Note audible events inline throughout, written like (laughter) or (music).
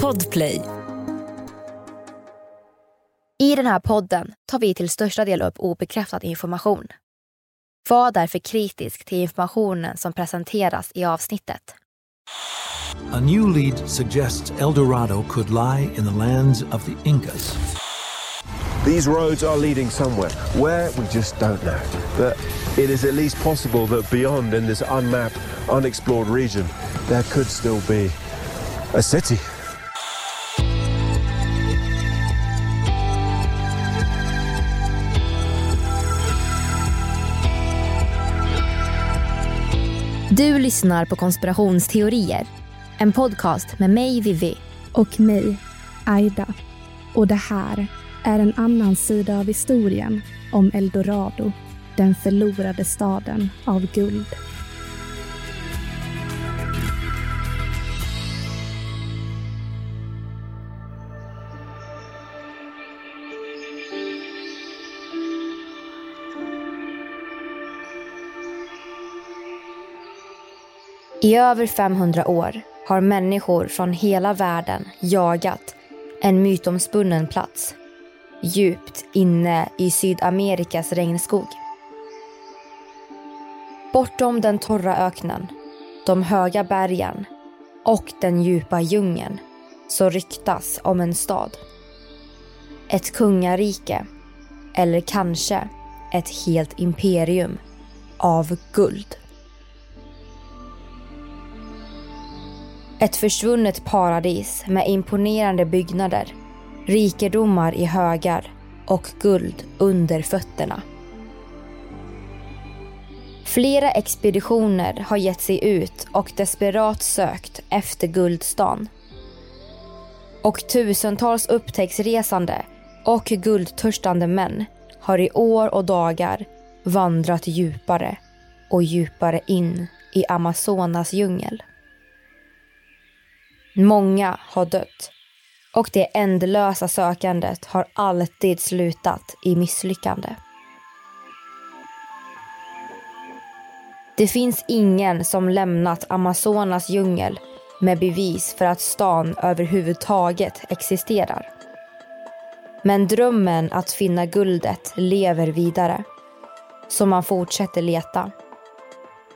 Podplay. I den här podden tar vi till största del upp obekräftad information. Var därför kritisk till informationen som presenteras i avsnittet. A new lead suggests El Dorado could lie in the lands of the Incas. These roads are leading somewhere. Where, we just don't know. But it is at least possible that beyond, in this unmapped, unexplored region, there could still be a city. Du lyssnar på Konspirationsteorier. En podcast med mig, Vivi. Och mig, Aida. Och det här är en annan sida av historien om Eldorado, den förlorade staden av guld. I över 500 år har människor från hela världen jagat en mytomspunnen plats djupt inne i Sydamerikas regnskog. Bortom den torra öknen, de höga bergen och den djupa djungeln så ryktas om en stad. Ett kungarike eller kanske ett helt imperium av guld. Ett försvunnet paradis med imponerande byggnader, rikedomar i högar och guld under fötterna. Flera expeditioner har gett sig ut och desperat sökt efter guldstan. Och tusentals upptäcktsresande och guldtörstande män har i år och dagar vandrat djupare och djupare in i Amazonas djungel. Många har dött och det ändlösa sökandet har alltid slutat i misslyckande. Det finns ingen som lämnat Amazonas djungel med bevis för att stan överhuvudtaget existerar. Men drömmen att finna guldet lever vidare. Så man fortsätter leta.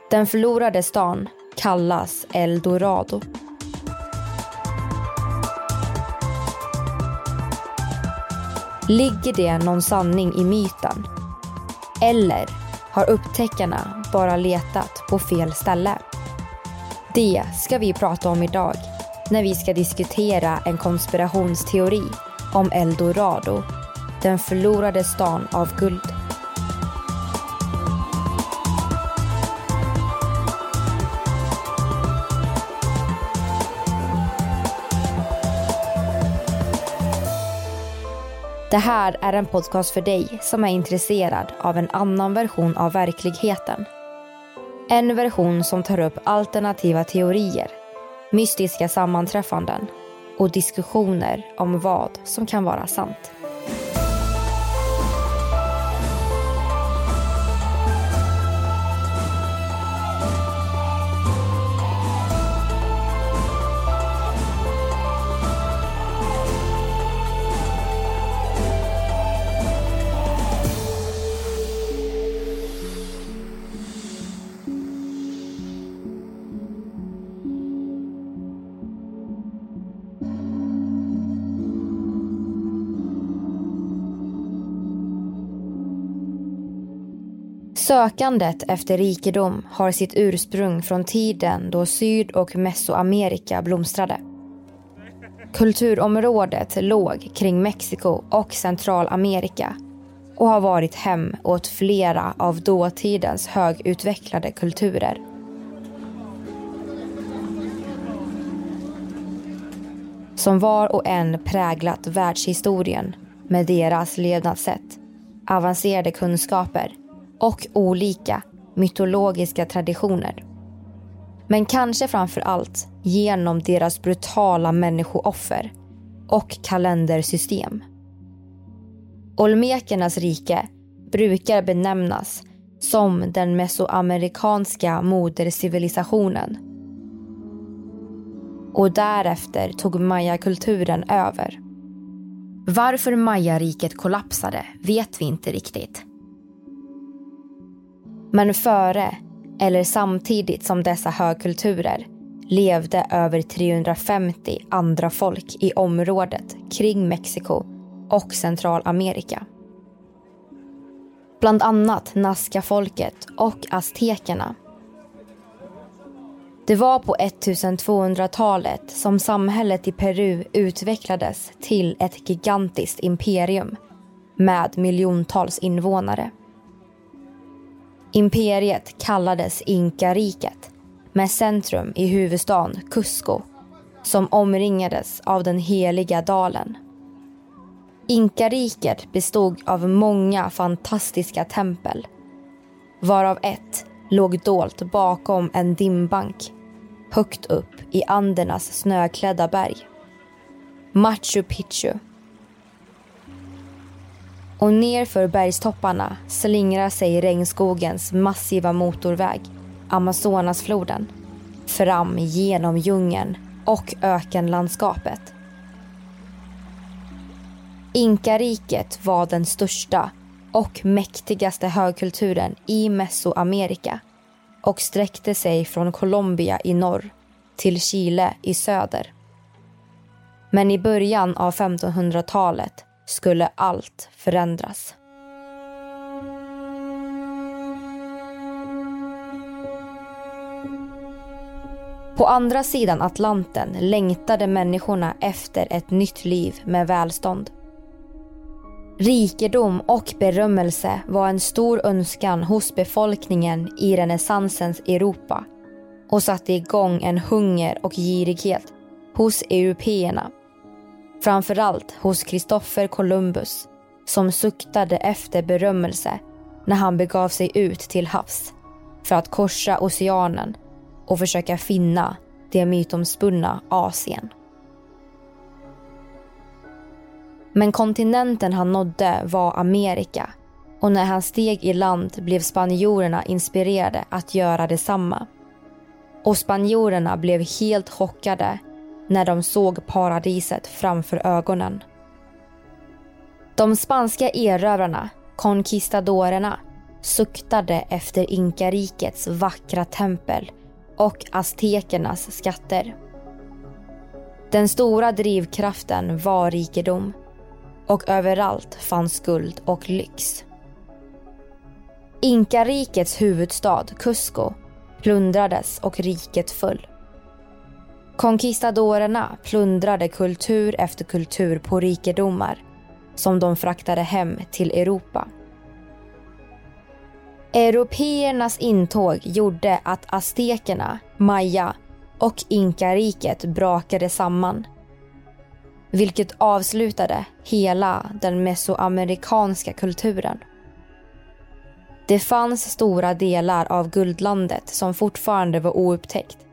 Den förlorade stan kallas El Dorado. Ligger det någon sanning i myten? Eller har upptäckarna bara letat på fel ställe? Det ska vi prata om idag när vi ska diskutera en konspirationsteori om Eldorado, den förlorade stan av guld. Det här är en podcast för dig som är intresserad av en annan version av verkligheten. En version som tar upp alternativa teorier, mystiska sammanträffanden och diskussioner om vad som kan vara sant. Sökandet efter rikedom har sitt ursprung från tiden då Syd och Mesoamerika blomstrade. Kulturområdet låg kring Mexiko och Centralamerika och har varit hem åt flera av dåtidens högutvecklade kulturer. Som var och en präglat världshistorien med deras levnadssätt, avancerade kunskaper och olika mytologiska traditioner. Men kanske framför allt genom deras brutala människooffer och kalendersystem. Olmekernas rike brukar benämnas som den mesoamerikanska modercivilisationen. och därefter tog mayakulturen över. Varför mayariket kollapsade vet vi inte riktigt. Men före, eller samtidigt som dessa högkulturer levde över 350 andra folk i området kring Mexiko och Centralamerika. Bland annat Nazca-folket och aztekerna. Det var på 1200-talet som samhället i Peru utvecklades till ett gigantiskt imperium med miljontals invånare. Imperiet kallades Inkariket med centrum i huvudstaden Cusco som omringades av den heliga dalen. Inkariket bestod av många fantastiska tempel varav ett låg dolt bakom en dimbank högt upp i Andernas snöklädda berg. Machu Picchu. Och nerför bergstopparna slingrar sig regnskogens massiva motorväg Amazonasfloden fram genom djungeln och ökenlandskapet. Inkariket var den största och mäktigaste högkulturen i Mesoamerika och sträckte sig från Colombia i norr till Chile i söder. Men i början av 1500-talet skulle allt förändras. På andra sidan Atlanten längtade människorna efter ett nytt liv med välstånd. Rikedom och berömmelse var en stor önskan hos befolkningen i renässansens Europa och satte igång en hunger och girighet hos européerna. Framförallt hos Kristoffer Columbus som suktade efter berömmelse när han begav sig ut till havs för att korsa oceanen och försöka finna det mytomspunna Asien. Men kontinenten han nådde var Amerika och när han steg i land blev spanjorerna inspirerade att göra detsamma. Och spanjorerna blev helt chockade när de såg paradiset framför ögonen. De spanska erövrarna, conquistadorerna, suktade efter inkarikets vackra tempel och aztekernas skatter. Den stora drivkraften var rikedom och överallt fanns guld och lyx. Inkarikets huvudstad Cusco plundrades och riket föll. Conquistadorerna plundrade kultur efter kultur på rikedomar som de fraktade hem till Europa. Européernas intåg gjorde att aztekerna, maya och inkariket brakade samman. Vilket avslutade hela den mesoamerikanska kulturen. Det fanns stora delar av guldlandet som fortfarande var oupptäckt.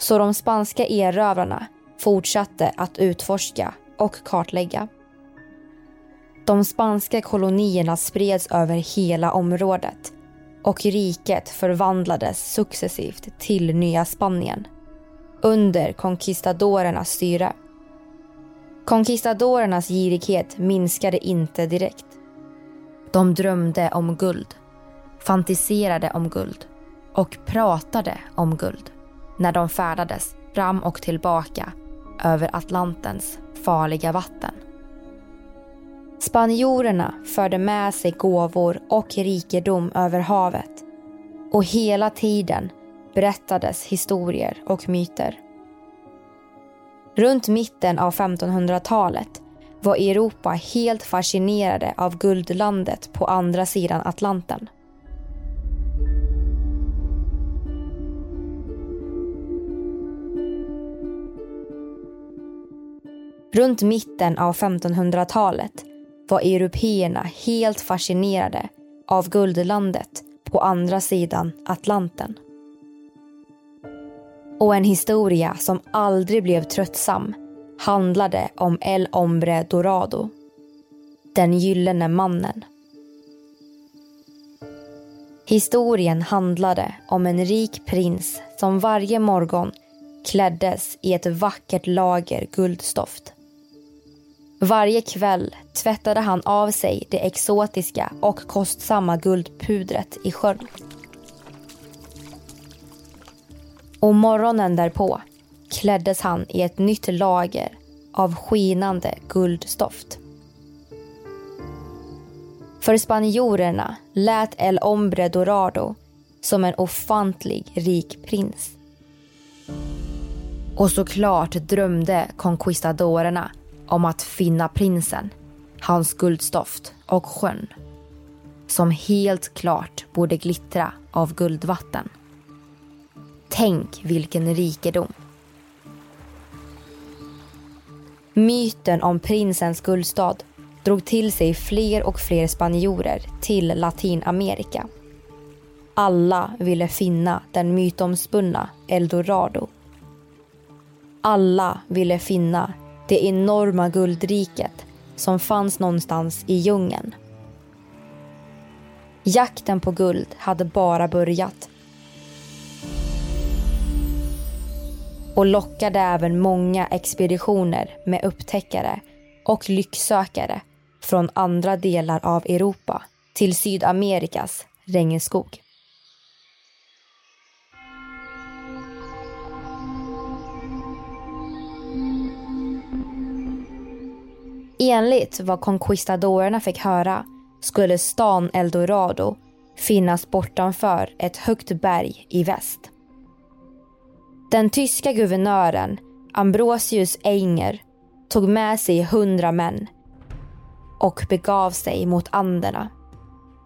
Så de spanska erövrarna fortsatte att utforska och kartlägga. De spanska kolonierna spreds över hela området och riket förvandlades successivt till Nya Spanien under conquistadorernas styre. Conquistadorernas girighet minskade inte direkt. De drömde om guld, fantiserade om guld och pratade om guld när de färdades fram och tillbaka över Atlantens farliga vatten. Spanjorerna förde med sig gåvor och rikedom över havet och hela tiden berättades historier och myter. Runt mitten av 1500-talet var Europa helt fascinerade av guldlandet på andra sidan Atlanten. Runt mitten av 1500-talet var européerna helt fascinerade av guldlandet på andra sidan Atlanten. Och en historia som aldrig blev tröttsam handlade om El Hombre Dorado. Den gyllene mannen. Historien handlade om en rik prins som varje morgon kläddes i ett vackert lager guldstoft. Varje kväll tvättade han av sig det exotiska och kostsamma guldpudret i sjön. Och morgonen därpå kläddes han i ett nytt lager av skinande guldstoft. För spanjorerna lät El Hombre Dorado som en ofantlig rik prins. Och såklart drömde conquistadorerna om att finna prinsen, hans guldstoft och sjön som helt klart borde glittra av guldvatten. Tänk vilken rikedom. Myten om prinsens guldstad drog till sig fler och fler spanjorer till Latinamerika. Alla ville finna den mytomspunna Eldorado. Alla ville finna det enorma guldriket som fanns någonstans i djungeln. Jakten på guld hade bara börjat. Och lockade även många expeditioner med upptäckare och lycksökare från andra delar av Europa till Sydamerikas regnskog. Enligt vad conquistadorerna fick höra skulle stan Eldorado finnas bortanför ett högt berg i väst. Den tyska guvernören Ambrosius Einger tog med sig hundra män och begav sig mot Anderna,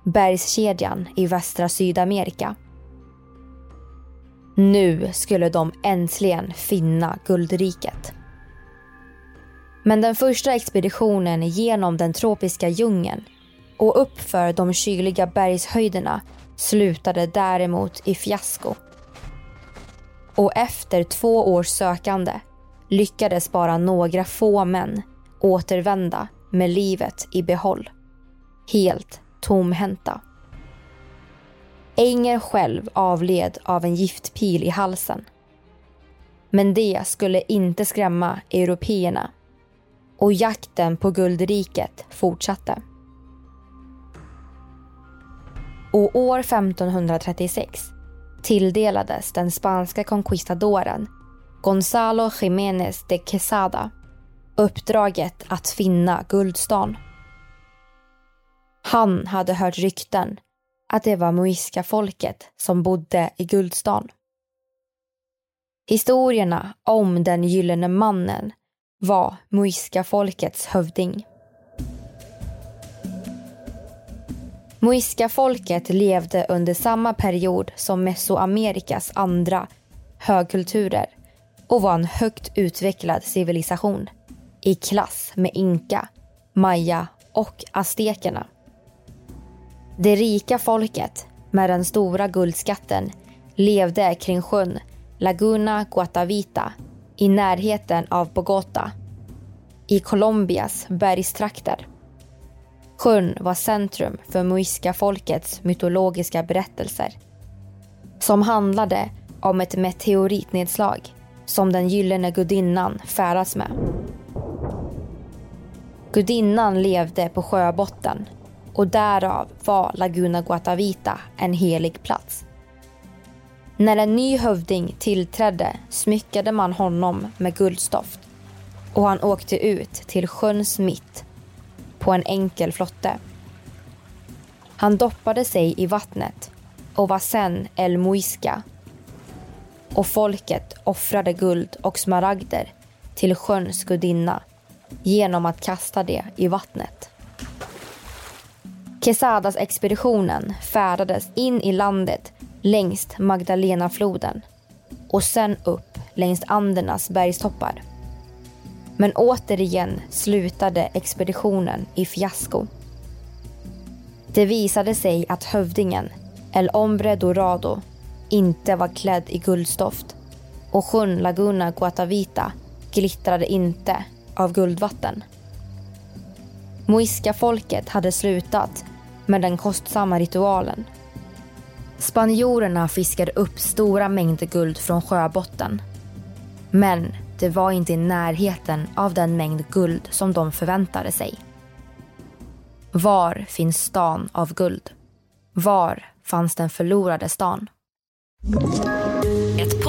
bergskedjan i västra Sydamerika. Nu skulle de äntligen finna guldriket. Men den första expeditionen genom den tropiska djungeln och uppför de kyliga bergshöjderna slutade däremot i fiasko. Och efter två års sökande lyckades bara några få män återvända med livet i behåll. Helt tomhänta. Enger själv avled av en giftpil i halsen. Men det skulle inte skrämma européerna och jakten på guldriket fortsatte. Och år 1536 tilldelades den spanska conquistadoren Gonzalo Jiménez de Quesada uppdraget att finna Guldstan. Han hade hört rykten att det var muiska-folket som bodde i Guldstan. Historierna om den gyllene mannen var muiska folkets hövding. Muiska folket levde under samma period som Mesoamerikas andra högkulturer och var en högt utvecklad civilisation i klass med inka, maya och aztekerna. Det rika folket med den stora guldskatten levde kring sjön Laguna Guatavita i närheten av Bogota i Colombias bergstrakter. Sjön var centrum för Muisca-folkets mytologiska berättelser som handlade om ett meteoritnedslag som den gyllene gudinnan färdas med. Gudinnan levde på sjöbotten och därav var Laguna Guatavita en helig plats. När en ny hövding tillträdde smyckade man honom med guldstoft och han åkte ut till sjöns mitt på en enkel flotte. Han doppade sig i vattnet och var sen El Muisca och folket offrade guld och smaragder till sjöns gudinna genom att kasta det i vattnet. Quesadas expeditionen färdades in i landet längs Magdalenafloden och sen upp längs Andernas bergstoppar. Men återigen slutade expeditionen i fiasko. Det visade sig att hövdingen, El Hombre Dorado, inte var klädd i guldstoft och sjön Laguna Guatavita glittrade inte av guldvatten. Moiska-folket hade slutat med den kostsamma ritualen. Spanjorerna fiskade upp stora mängder guld från sjöbotten. Men det var inte i närheten av den mängd guld som de förväntade sig. Var finns stan av guld? Var fanns den förlorade stan?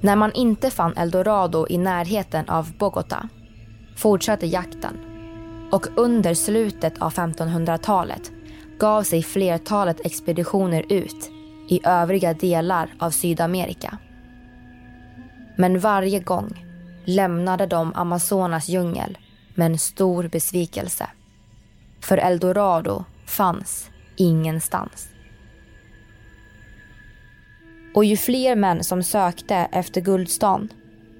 När man inte fann Eldorado i närheten av Bogota fortsatte jakten och under slutet av 1500-talet gav sig flertalet expeditioner ut i övriga delar av Sydamerika. Men varje gång lämnade de Amazonas djungel med en stor besvikelse. För Eldorado fanns ingenstans. Och ju fler män som sökte efter Guldstan,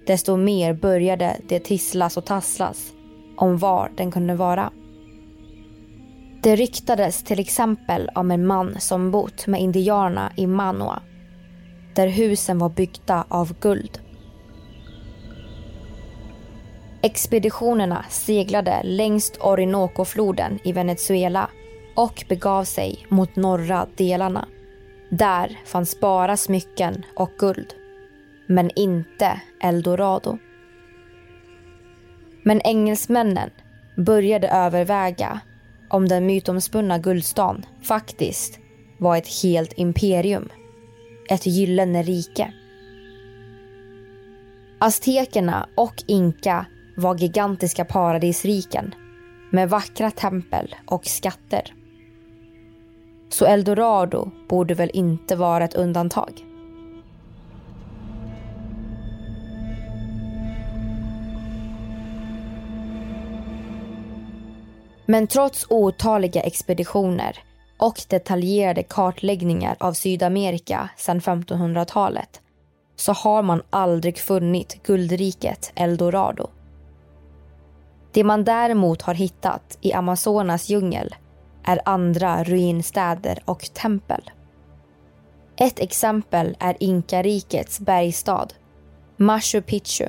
desto mer började det tisslas och tasslas om var den kunde vara. Det ryktades till exempel om en man som bott med indianerna i Manua, där husen var byggda av guld. Expeditionerna seglade längs Orinoco-floden i Venezuela och begav sig mot norra delarna. Där fanns bara smycken och guld. Men inte Eldorado. Men engelsmännen började överväga om den mytomspunna guldstan faktiskt var ett helt imperium. Ett gyllene rike. Aztekerna och Inka var gigantiska paradisriken med vackra tempel och skatter. Så Eldorado borde väl inte vara ett undantag. Men trots otaliga expeditioner och detaljerade kartläggningar av Sydamerika sedan 1500-talet så har man aldrig funnit guldriket Eldorado. Det man däremot har hittat i Amazonas djungel är andra ruinstäder och tempel. Ett exempel är Inkarikets bergstad, Machu Picchu,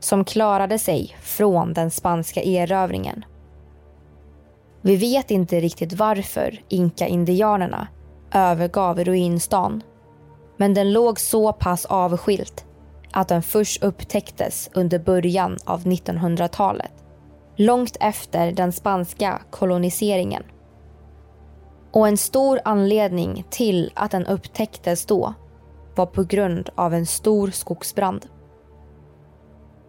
som klarade sig från den spanska erövringen. Vi vet inte riktigt varför inka-indianerna övergav ruinstan, men den låg så pass avskilt att den först upptäcktes under början av 1900-talet långt efter den spanska koloniseringen. Och en stor anledning till att den upptäcktes då var på grund av en stor skogsbrand.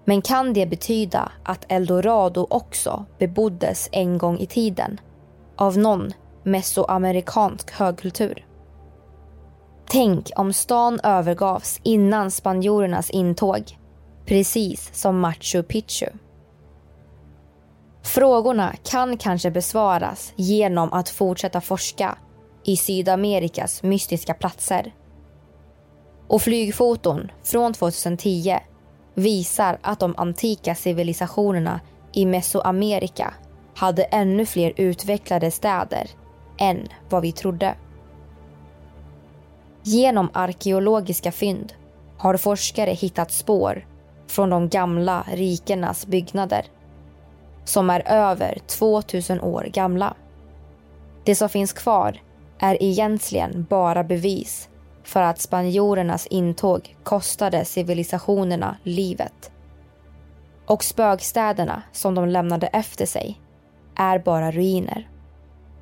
Men kan det betyda att Eldorado också beboddes en gång i tiden av någon mesoamerikansk högkultur? Tänk om stan övergavs innan spanjorernas intåg, precis som Machu Picchu. Frågorna kan kanske besvaras genom att fortsätta forska i Sydamerikas mystiska platser. Och flygfoton från 2010 visar att de antika civilisationerna i Mesoamerika hade ännu fler utvecklade städer än vad vi trodde. Genom arkeologiska fynd har forskare hittat spår från de gamla rikenas byggnader som är över 2000 år gamla. Det som finns kvar är egentligen bara bevis för att spanjorernas intåg kostade civilisationerna livet. Och spökstäderna som de lämnade efter sig är bara ruiner.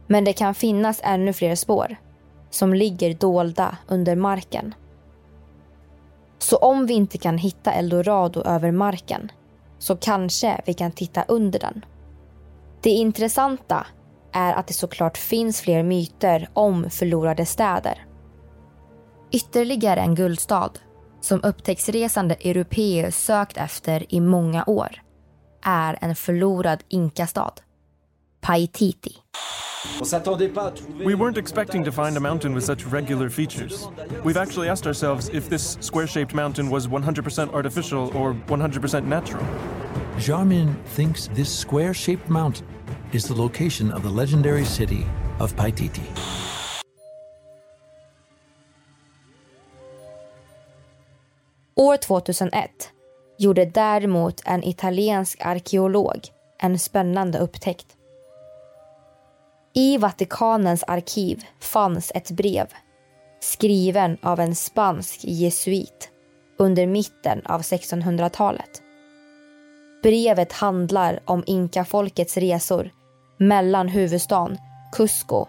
Men det kan finnas ännu fler spår som ligger dolda under marken. Så om vi inte kan hitta Eldorado över marken så kanske vi kan titta under den. Det intressanta är att det såklart finns fler myter om förlorade städer. Ytterligare en guldstad som upptäcktsresande europeer sökt efter i många år är en förlorad inkastad. Paititi. We weren't expecting to find a mountain with such regular features. We've actually asked ourselves if this square shaped mountain was 100% artificial or 100% natural. Jarmin thinks this square shaped mountain is the location of the legendary city of Paititi. År 2001 gjorde däremot en italiensk arkeolog en spännande upptäckt. I Vatikanens arkiv fanns ett brev skriven av en spansk jesuit under mitten av 1600-talet. Brevet handlar om inkafolkets resor mellan huvudstaden Cusco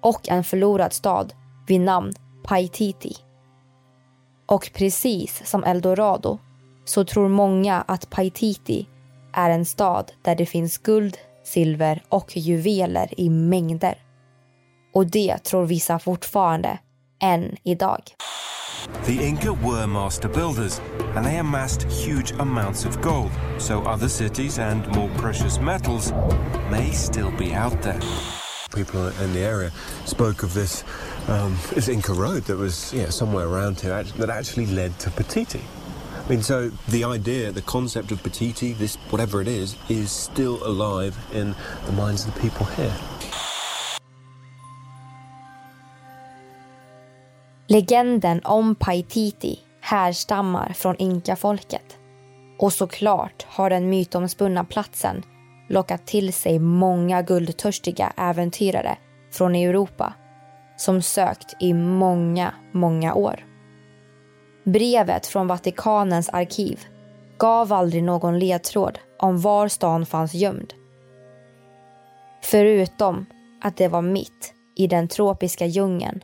och en förlorad stad vid namn Paititi. Och precis som Eldorado så tror många att Paititi är en stad där det finns guld, silver och juveler i mängder. Och det tror vissa fortfarande, än idag. The Inca were master builders, and they amassed huge amounts of gold, so other cities and more precious metals may still be out there. People in the area spoke of this, um, this Inca road that was yeah, somewhere around here that actually led to Petiti. I mean, so the idea, the concept of Petiti, this whatever it is, is still alive in the minds of the people here. Legenden om Paititi härstammar från inkafolket. Och såklart har den mytomspunna platsen lockat till sig många guldtörstiga äventyrare från Europa som sökt i många, många år. Brevet från Vatikanens arkiv gav aldrig någon ledtråd om var stan fanns gömd. Förutom att det var mitt i den tropiska djungeln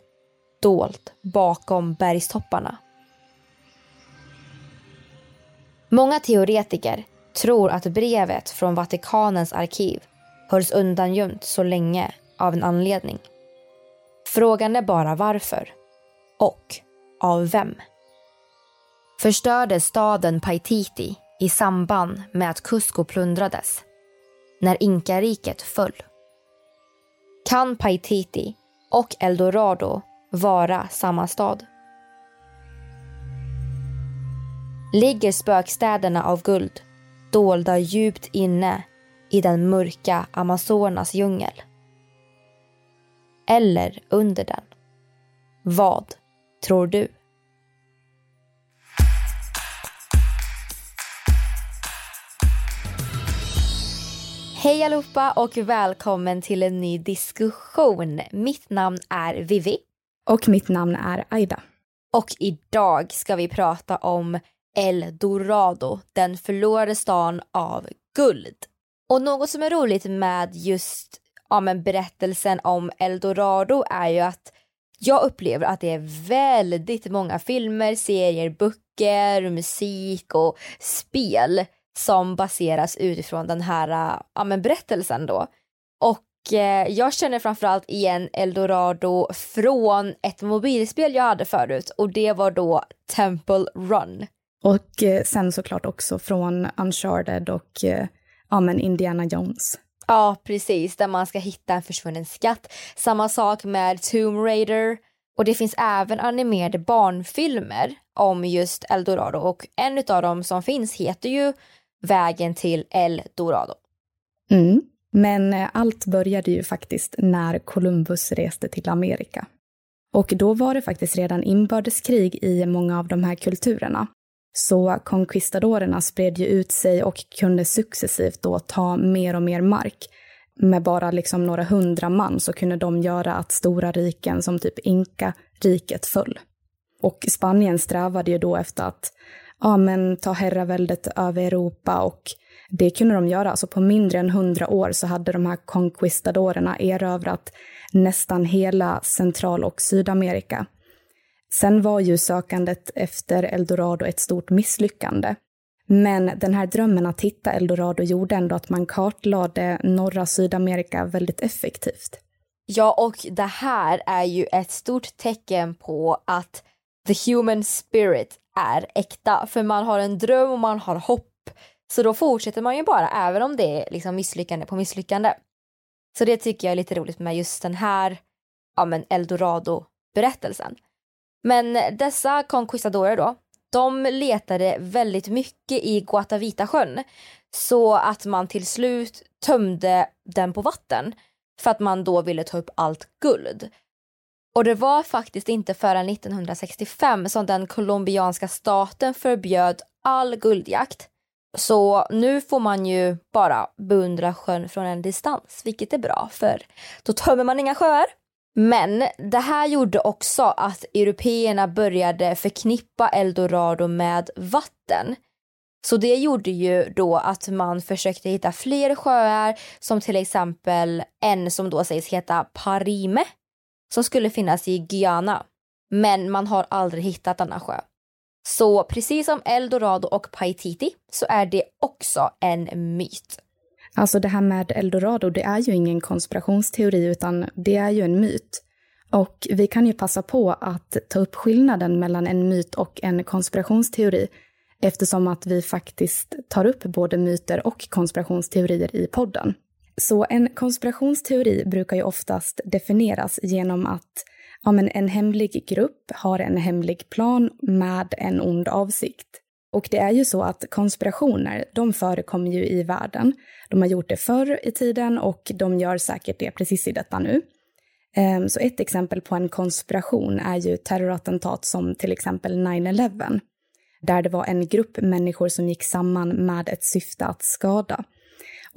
dolt bakom bergstopparna. Många teoretiker tror att brevet från Vatikanens arkiv hölls undangömt så länge av en anledning. Frågan är bara varför. Och av vem? Förstördes staden Paititi i samband med att Cusco plundrades? När inkariket föll? Kan Paititi och Eldorado vara samma stad? Ligger spökstäderna av guld dolda djupt inne i den mörka Amazonas djungel? Eller under den? Vad tror du? Hej allihopa och välkommen till en ny diskussion. Mitt namn är Vivi. Och mitt namn är Aida. Och idag ska vi prata om El Dorado, den förlorade stan av guld. Och något som är roligt med just ja, men berättelsen om El Dorado är ju att jag upplever att det är väldigt många filmer, serier, böcker, musik och spel som baseras utifrån den här ja, men berättelsen då. Och eh, jag känner framförallt igen Eldorado från ett mobilspel jag hade förut och det var då Temple Run. Och eh, sen såklart också från Uncharted och eh, ja, men Indiana Jones. Ja, precis, där man ska hitta en försvunnen skatt. Samma sak med Tomb Raider. Och det finns även animerade barnfilmer om just Eldorado och en av dem som finns heter ju Vägen till El Dorado. Mm. Men eh, allt började ju faktiskt när Columbus reste till Amerika. Och då var det faktiskt redan inbördeskrig i många av de här kulturerna. Så conquistadorerna spred ju ut sig och kunde successivt då ta mer och mer mark. Med bara liksom några hundra man så kunde de göra att stora riken som typ Inka-riket föll. Och Spanien strävade ju då efter att ja, men ta herraväldet över Europa och det kunde de göra. Alltså på mindre än hundra år så hade de här conquistadorerna erövrat nästan hela Central och Sydamerika. Sen var ju sökandet efter Eldorado ett stort misslyckande. Men den här drömmen att hitta Eldorado gjorde ändå att man kartlade norra Sydamerika väldigt effektivt. Ja, och det här är ju ett stort tecken på att the human spirit är äkta. För man har en dröm och man har hopp. Så då fortsätter man ju bara även om det är liksom misslyckande på misslyckande. Så det tycker jag är lite roligt med just den här ja, men Eldorado-berättelsen. Men dessa conquistadorer då, de letade väldigt mycket i Guatavita-sjön så att man till slut tömde den på vatten för att man då ville ta upp allt guld. Och det var faktiskt inte förrän 1965 som den colombianska staten förbjöd all guldjakt. Så nu får man ju bara beundra sjön från en distans, vilket är bra för då tömmer man inga sjöar. Men det här gjorde också att européerna började förknippa Eldorado med vatten. Så det gjorde ju då att man försökte hitta fler sjöar som till exempel en som då sägs heta Parime som skulle finnas i Guyana. Men man har aldrig hittat denna sjö. Så precis som Eldorado och Paititi så är det också en myt. Alltså det här med Eldorado, det är ju ingen konspirationsteori utan det är ju en myt. Och vi kan ju passa på att ta upp skillnaden mellan en myt och en konspirationsteori eftersom att vi faktiskt tar upp både myter och konspirationsteorier i podden. Så en konspirationsteori brukar ju oftast definieras genom att ja, men en hemlig grupp har en hemlig plan med en ond avsikt. Och det är ju så att konspirationer, de förekommer ju i världen. De har gjort det förr i tiden och de gör säkert det precis i detta nu. Ehm, så ett exempel på en konspiration är ju terrorattentat som till exempel 9-11, där det var en grupp människor som gick samman med ett syfte att skada.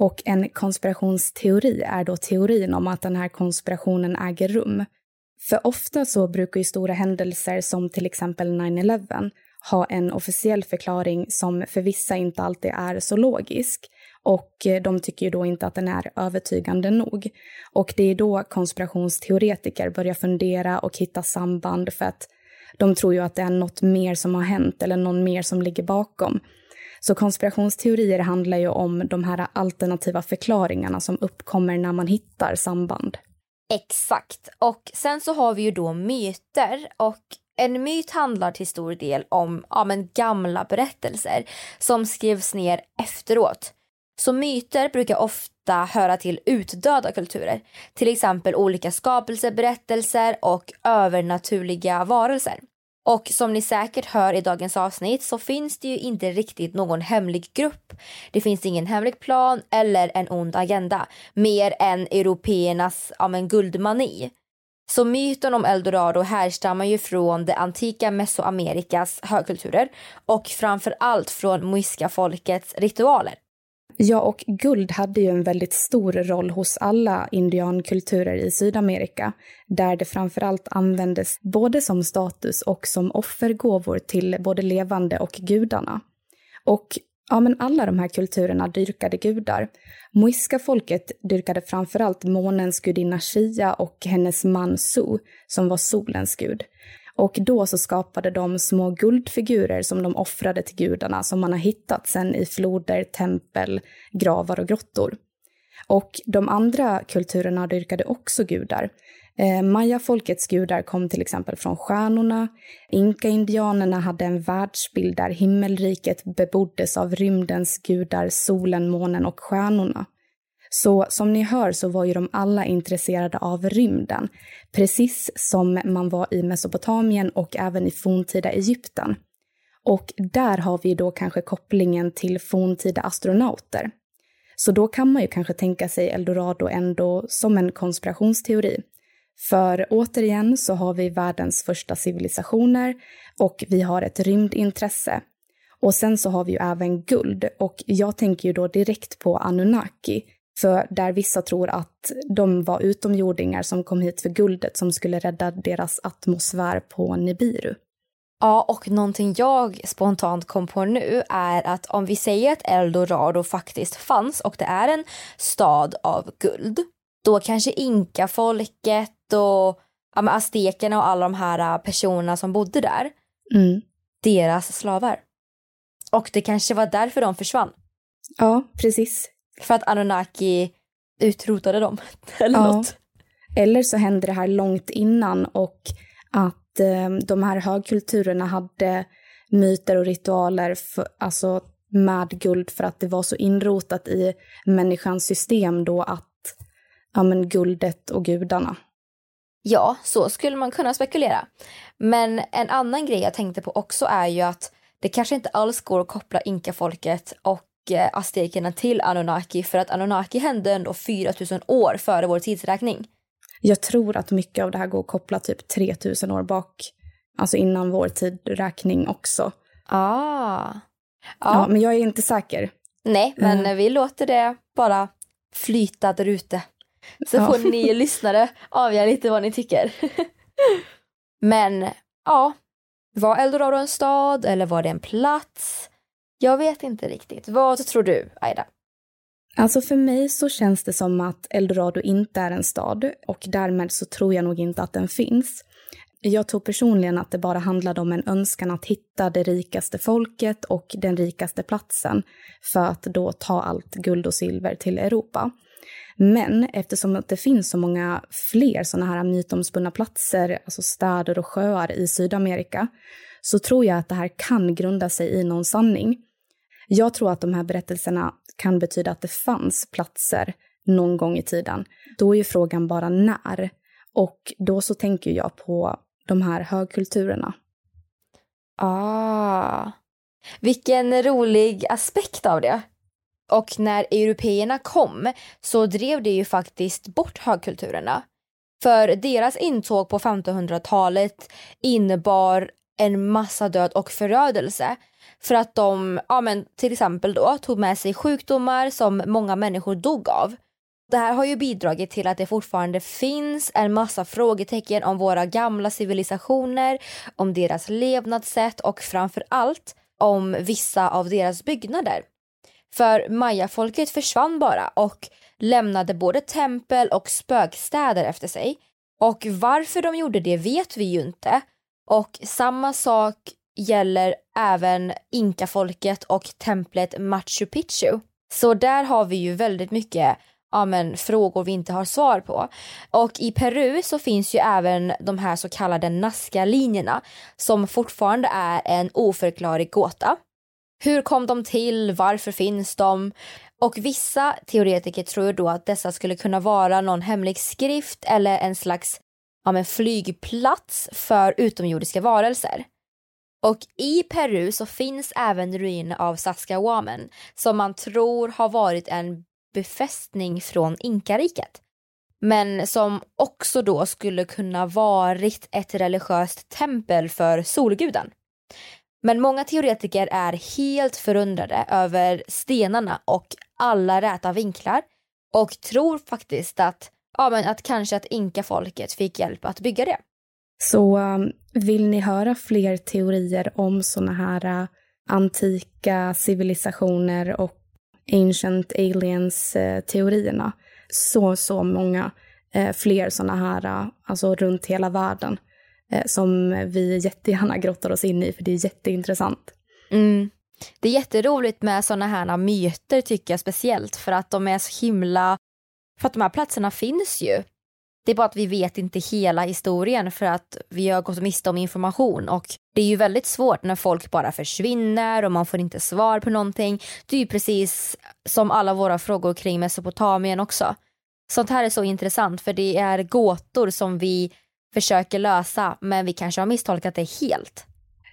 Och en konspirationsteori är då teorin om att den här konspirationen äger rum. För ofta så brukar ju stora händelser som till exempel 9-11 ha en officiell förklaring som för vissa inte alltid är så logisk. Och eh, de tycker ju då inte att den är övertygande nog. Och det är då konspirationsteoretiker börjar fundera och hitta samband för att de tror ju att det är något mer som har hänt eller någon mer som ligger bakom. Så konspirationsteorier handlar ju om de här alternativa förklaringarna som uppkommer när man hittar samband. Exakt. Och sen så har vi ju då myter och en myt handlar till stor del om ja, men gamla berättelser som skrevs ner efteråt. Så myter brukar ofta höra till utdöda kulturer, till exempel olika skapelseberättelser och övernaturliga varelser. Och som ni säkert hör i dagens avsnitt så finns det ju inte riktigt någon hemlig grupp. Det finns ingen hemlig plan eller en ond agenda, mer än européernas ja, men, guldmani. Så myten om Eldorado härstammar ju från det antika Mesoamerikas högkulturer och framför allt från muiska-folkets ritualer. Ja, och guld hade ju en väldigt stor roll hos alla indiankulturer i Sydamerika, där det framförallt användes både som status och som offergåvor till både levande och gudarna. Och ja, men alla de här kulturerna dyrkade gudar. Muiska-folket dyrkade framförallt månens gudinna Shia och hennes man Su, som var solens gud. Och då så skapade de små guldfigurer som de offrade till gudarna som man har hittat sen i floder, tempel, gravar och grottor. Och de andra kulturerna dyrkade också gudar. Eh, Maya-folkets gudar kom till exempel från stjärnorna. Inka-indianerna hade en världsbild där himmelriket beboddes av rymdens gudar, solen, månen och stjärnorna. Så som ni hör så var ju de alla intresserade av rymden, precis som man var i Mesopotamien och även i forntida Egypten. Och där har vi då kanske kopplingen till forntida astronauter. Så då kan man ju kanske tänka sig Eldorado ändå som en konspirationsteori. För återigen så har vi världens första civilisationer och vi har ett rymdintresse. Och sen så har vi ju även guld och jag tänker ju då direkt på Anunnaki för där vissa tror att de var utomjordingar som kom hit för guldet som skulle rädda deras atmosfär på Nibiru. Ja, och någonting jag spontant kom på nu är att om vi säger att Eldorado faktiskt fanns och det är en stad av guld, då kanske inkafolket och ja, aztekerna och alla de här personerna som bodde där, mm. deras slavar. Och det kanske var därför de försvann. Ja, precis. För att Anunnaki utrotade dem. (laughs) Eller ja. något. Eller så hände det här långt innan och att eh, de här högkulturerna hade myter och ritualer för, alltså med guld för att det var så inrotat i människans system då att ja, men guldet och gudarna. Ja, så skulle man kunna spekulera. Men en annan grej jag tänkte på också är ju att det kanske inte alls går att koppla inkafolket och aztekerna till Anunnaki för att Anunnaki hände ändå 4000 år före vår tidsräkning. Jag tror att mycket av det här går att koppla typ 3000 år bak, alltså innan vår tidräkning också. Ah. Ja. ja men jag är inte säker. Nej, men mm. vi låter det bara flyta där ute. Så ja. får ni (laughs) lyssnare avgöra lite vad ni tycker. (laughs) men ja, var Eldorado en stad eller var det en plats? Jag vet inte riktigt. Vad tror du, Aida? Alltså för mig så känns det som att Eldorado inte är en stad och därmed så tror jag nog inte att den finns. Jag tror personligen att det bara handlade om en önskan att hitta det rikaste folket och den rikaste platsen för att då ta allt guld och silver till Europa. Men eftersom det finns så många fler sådana här mytomspunna platser, alltså städer och sjöar i Sydamerika, så tror jag att det här kan grunda sig i någon sanning. Jag tror att de här berättelserna kan betyda att det fanns platser någon gång i tiden. Då är ju frågan bara när. Och då så tänker jag på de här högkulturerna. Ah, vilken rolig aspekt av det. Och när européerna kom så drev det ju faktiskt bort högkulturerna. För deras intåg på 1500-talet innebar en massa död och förödelse. För att de, ja men till exempel då, tog med sig sjukdomar som många människor dog av. Det här har ju bidragit till att det fortfarande finns en massa frågetecken om våra gamla civilisationer, om deras levnadssätt och framför allt om vissa av deras byggnader. För mayafolket försvann bara och lämnade både tempel och spökstäder efter sig. Och varför de gjorde det vet vi ju inte. Och samma sak gäller även inkafolket och templet Machu Picchu. Så där har vi ju väldigt mycket ja, men, frågor vi inte har svar på. Och i Peru så finns ju även de här så kallade Nazca-linjerna som fortfarande är en oförklarlig gåta. Hur kom de till? Varför finns de? Och vissa teoretiker tror då att dessa skulle kunna vara någon hemlig skrift eller en slags ja, men flygplats för utomjordiska varelser. Och i Peru så finns även ruiner av Saskawamen som man tror har varit en befästning från inkariket. Men som också då skulle kunna varit ett religiöst tempel för solguden. Men många teoretiker är helt förundrade över stenarna och alla räta vinklar och tror faktiskt att, ja, men att kanske att inkafolket fick hjälp att bygga det. Så um, vill ni höra fler teorier om sådana här uh, antika civilisationer och ancient aliens-teorierna? Uh, så, så många uh, fler sådana här, alltså runt hela världen som vi jättegärna grottar oss in i för det är jätteintressant. Mm. Det är jätteroligt med sådana här myter tycker jag speciellt för att de är så himla, för att de här platserna finns ju. Det är bara att vi vet inte hela historien för att vi har gått miste om information och det är ju väldigt svårt när folk bara försvinner och man får inte svar på någonting. Det är ju precis som alla våra frågor kring Mesopotamien också. Sånt här är så intressant för det är gåtor som vi försöker lösa men vi kanske har misstolkat det helt.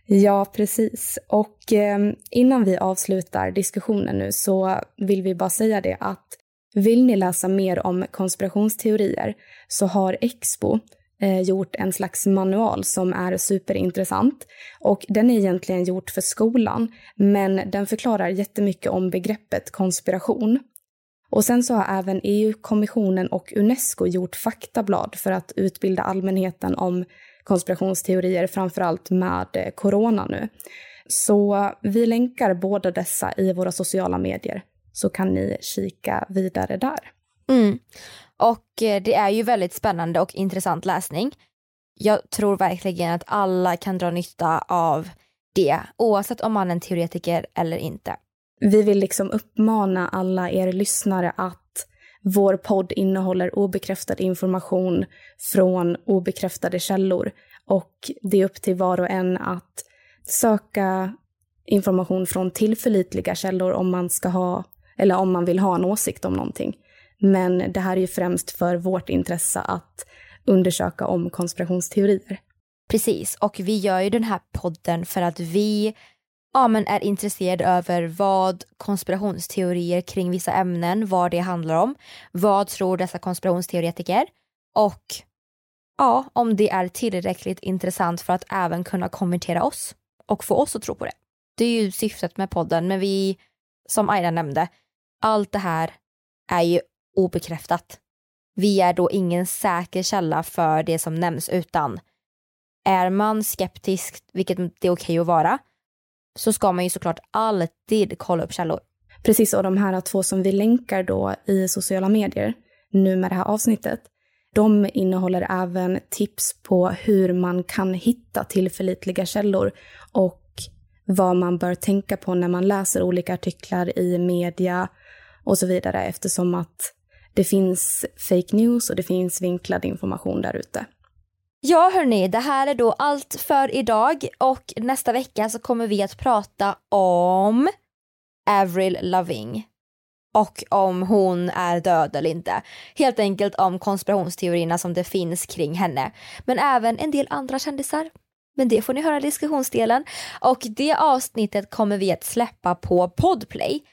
Ja, precis. Och eh, innan vi avslutar diskussionen nu så vill vi bara säga det att vill ni läsa mer om konspirationsteorier så har Expo eh, gjort en slags manual som är superintressant. Och den är egentligen gjort för skolan, men den förklarar jättemycket om begreppet konspiration. Och sen så har även EU-kommissionen och Unesco gjort faktablad för att utbilda allmänheten om konspirationsteorier, framförallt med eh, corona nu. Så vi länkar båda dessa i våra sociala medier, så kan ni kika vidare där. Mm. Och eh, det är ju väldigt spännande och intressant läsning. Jag tror verkligen att alla kan dra nytta av det, oavsett om man är en teoretiker eller inte. Vi vill liksom uppmana alla er lyssnare att vår podd innehåller obekräftad information från obekräftade källor och det är upp till var och en att söka information från tillförlitliga källor om man ska ha eller om man vill ha en åsikt om någonting. Men det här är ju främst för vårt intresse att undersöka om konspirationsteorier. Precis, och vi gör ju den här podden för att vi ja, men är intresserade över vad konspirationsteorier kring vissa ämnen, vad det handlar om, vad tror dessa konspirationsteoretiker och ja, om det är tillräckligt intressant för att även kunna konvertera oss och få oss att tro på det. Det är ju syftet med podden, men vi, som Aida nämnde, allt det här är ju obekräftat. Vi är då ingen säker källa för det som nämns utan är man skeptisk, vilket det är okej okay att vara, så ska man ju såklart alltid kolla upp källor. Precis, och de här två som vi länkar då i sociala medier nu med det här avsnittet, de innehåller även tips på hur man kan hitta tillförlitliga källor och vad man bör tänka på när man läser olika artiklar i media och så vidare eftersom att det finns fake news och det finns vinklad information där ute. Ja hörni, det här är då allt för idag och nästa vecka så kommer vi att prata om Avril Loving och om hon är död eller inte. Helt enkelt om konspirationsteorierna som det finns kring henne. Men även en del andra kändisar. Men det får ni höra i diskussionsdelen. Och det avsnittet kommer vi att släppa på Podplay.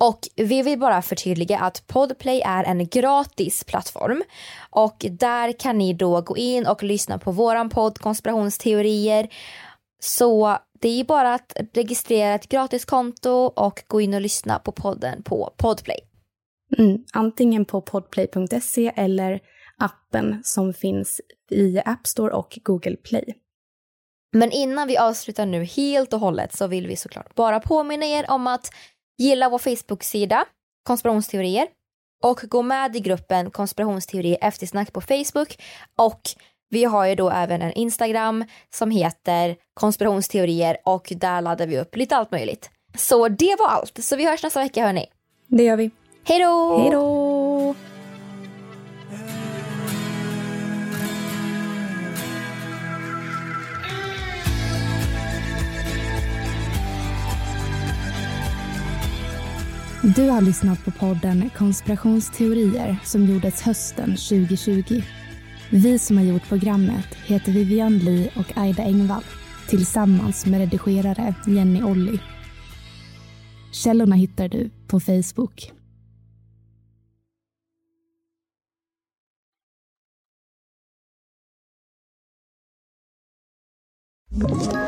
Och vi vill bara förtydliga att Podplay är en gratis plattform och där kan ni då gå in och lyssna på våran podd konspirationsteorier. Så det är bara att registrera ett gratiskonto och gå in och lyssna på podden på Podplay. Mm, antingen på podplay.se eller appen som finns i App Store och Google Play. Men innan vi avslutar nu helt och hållet så vill vi såklart bara påminna er om att Gilla vår Facebook-sida konspirationsteorier och gå med i gruppen konspirationsteorier eftersnack på Facebook och vi har ju då även en Instagram som heter konspirationsteorier och där laddar vi upp lite allt möjligt. Så det var allt, så vi hörs nästa vecka hörni. Det gör vi. Hej då! Hej då! Du har lyssnat på podden Konspirationsteorier som gjordes hösten 2020. Vi som har gjort programmet heter Vivian Lee och Aida Engvall tillsammans med redigerare Jenny Olli. Källorna hittar du på Facebook. you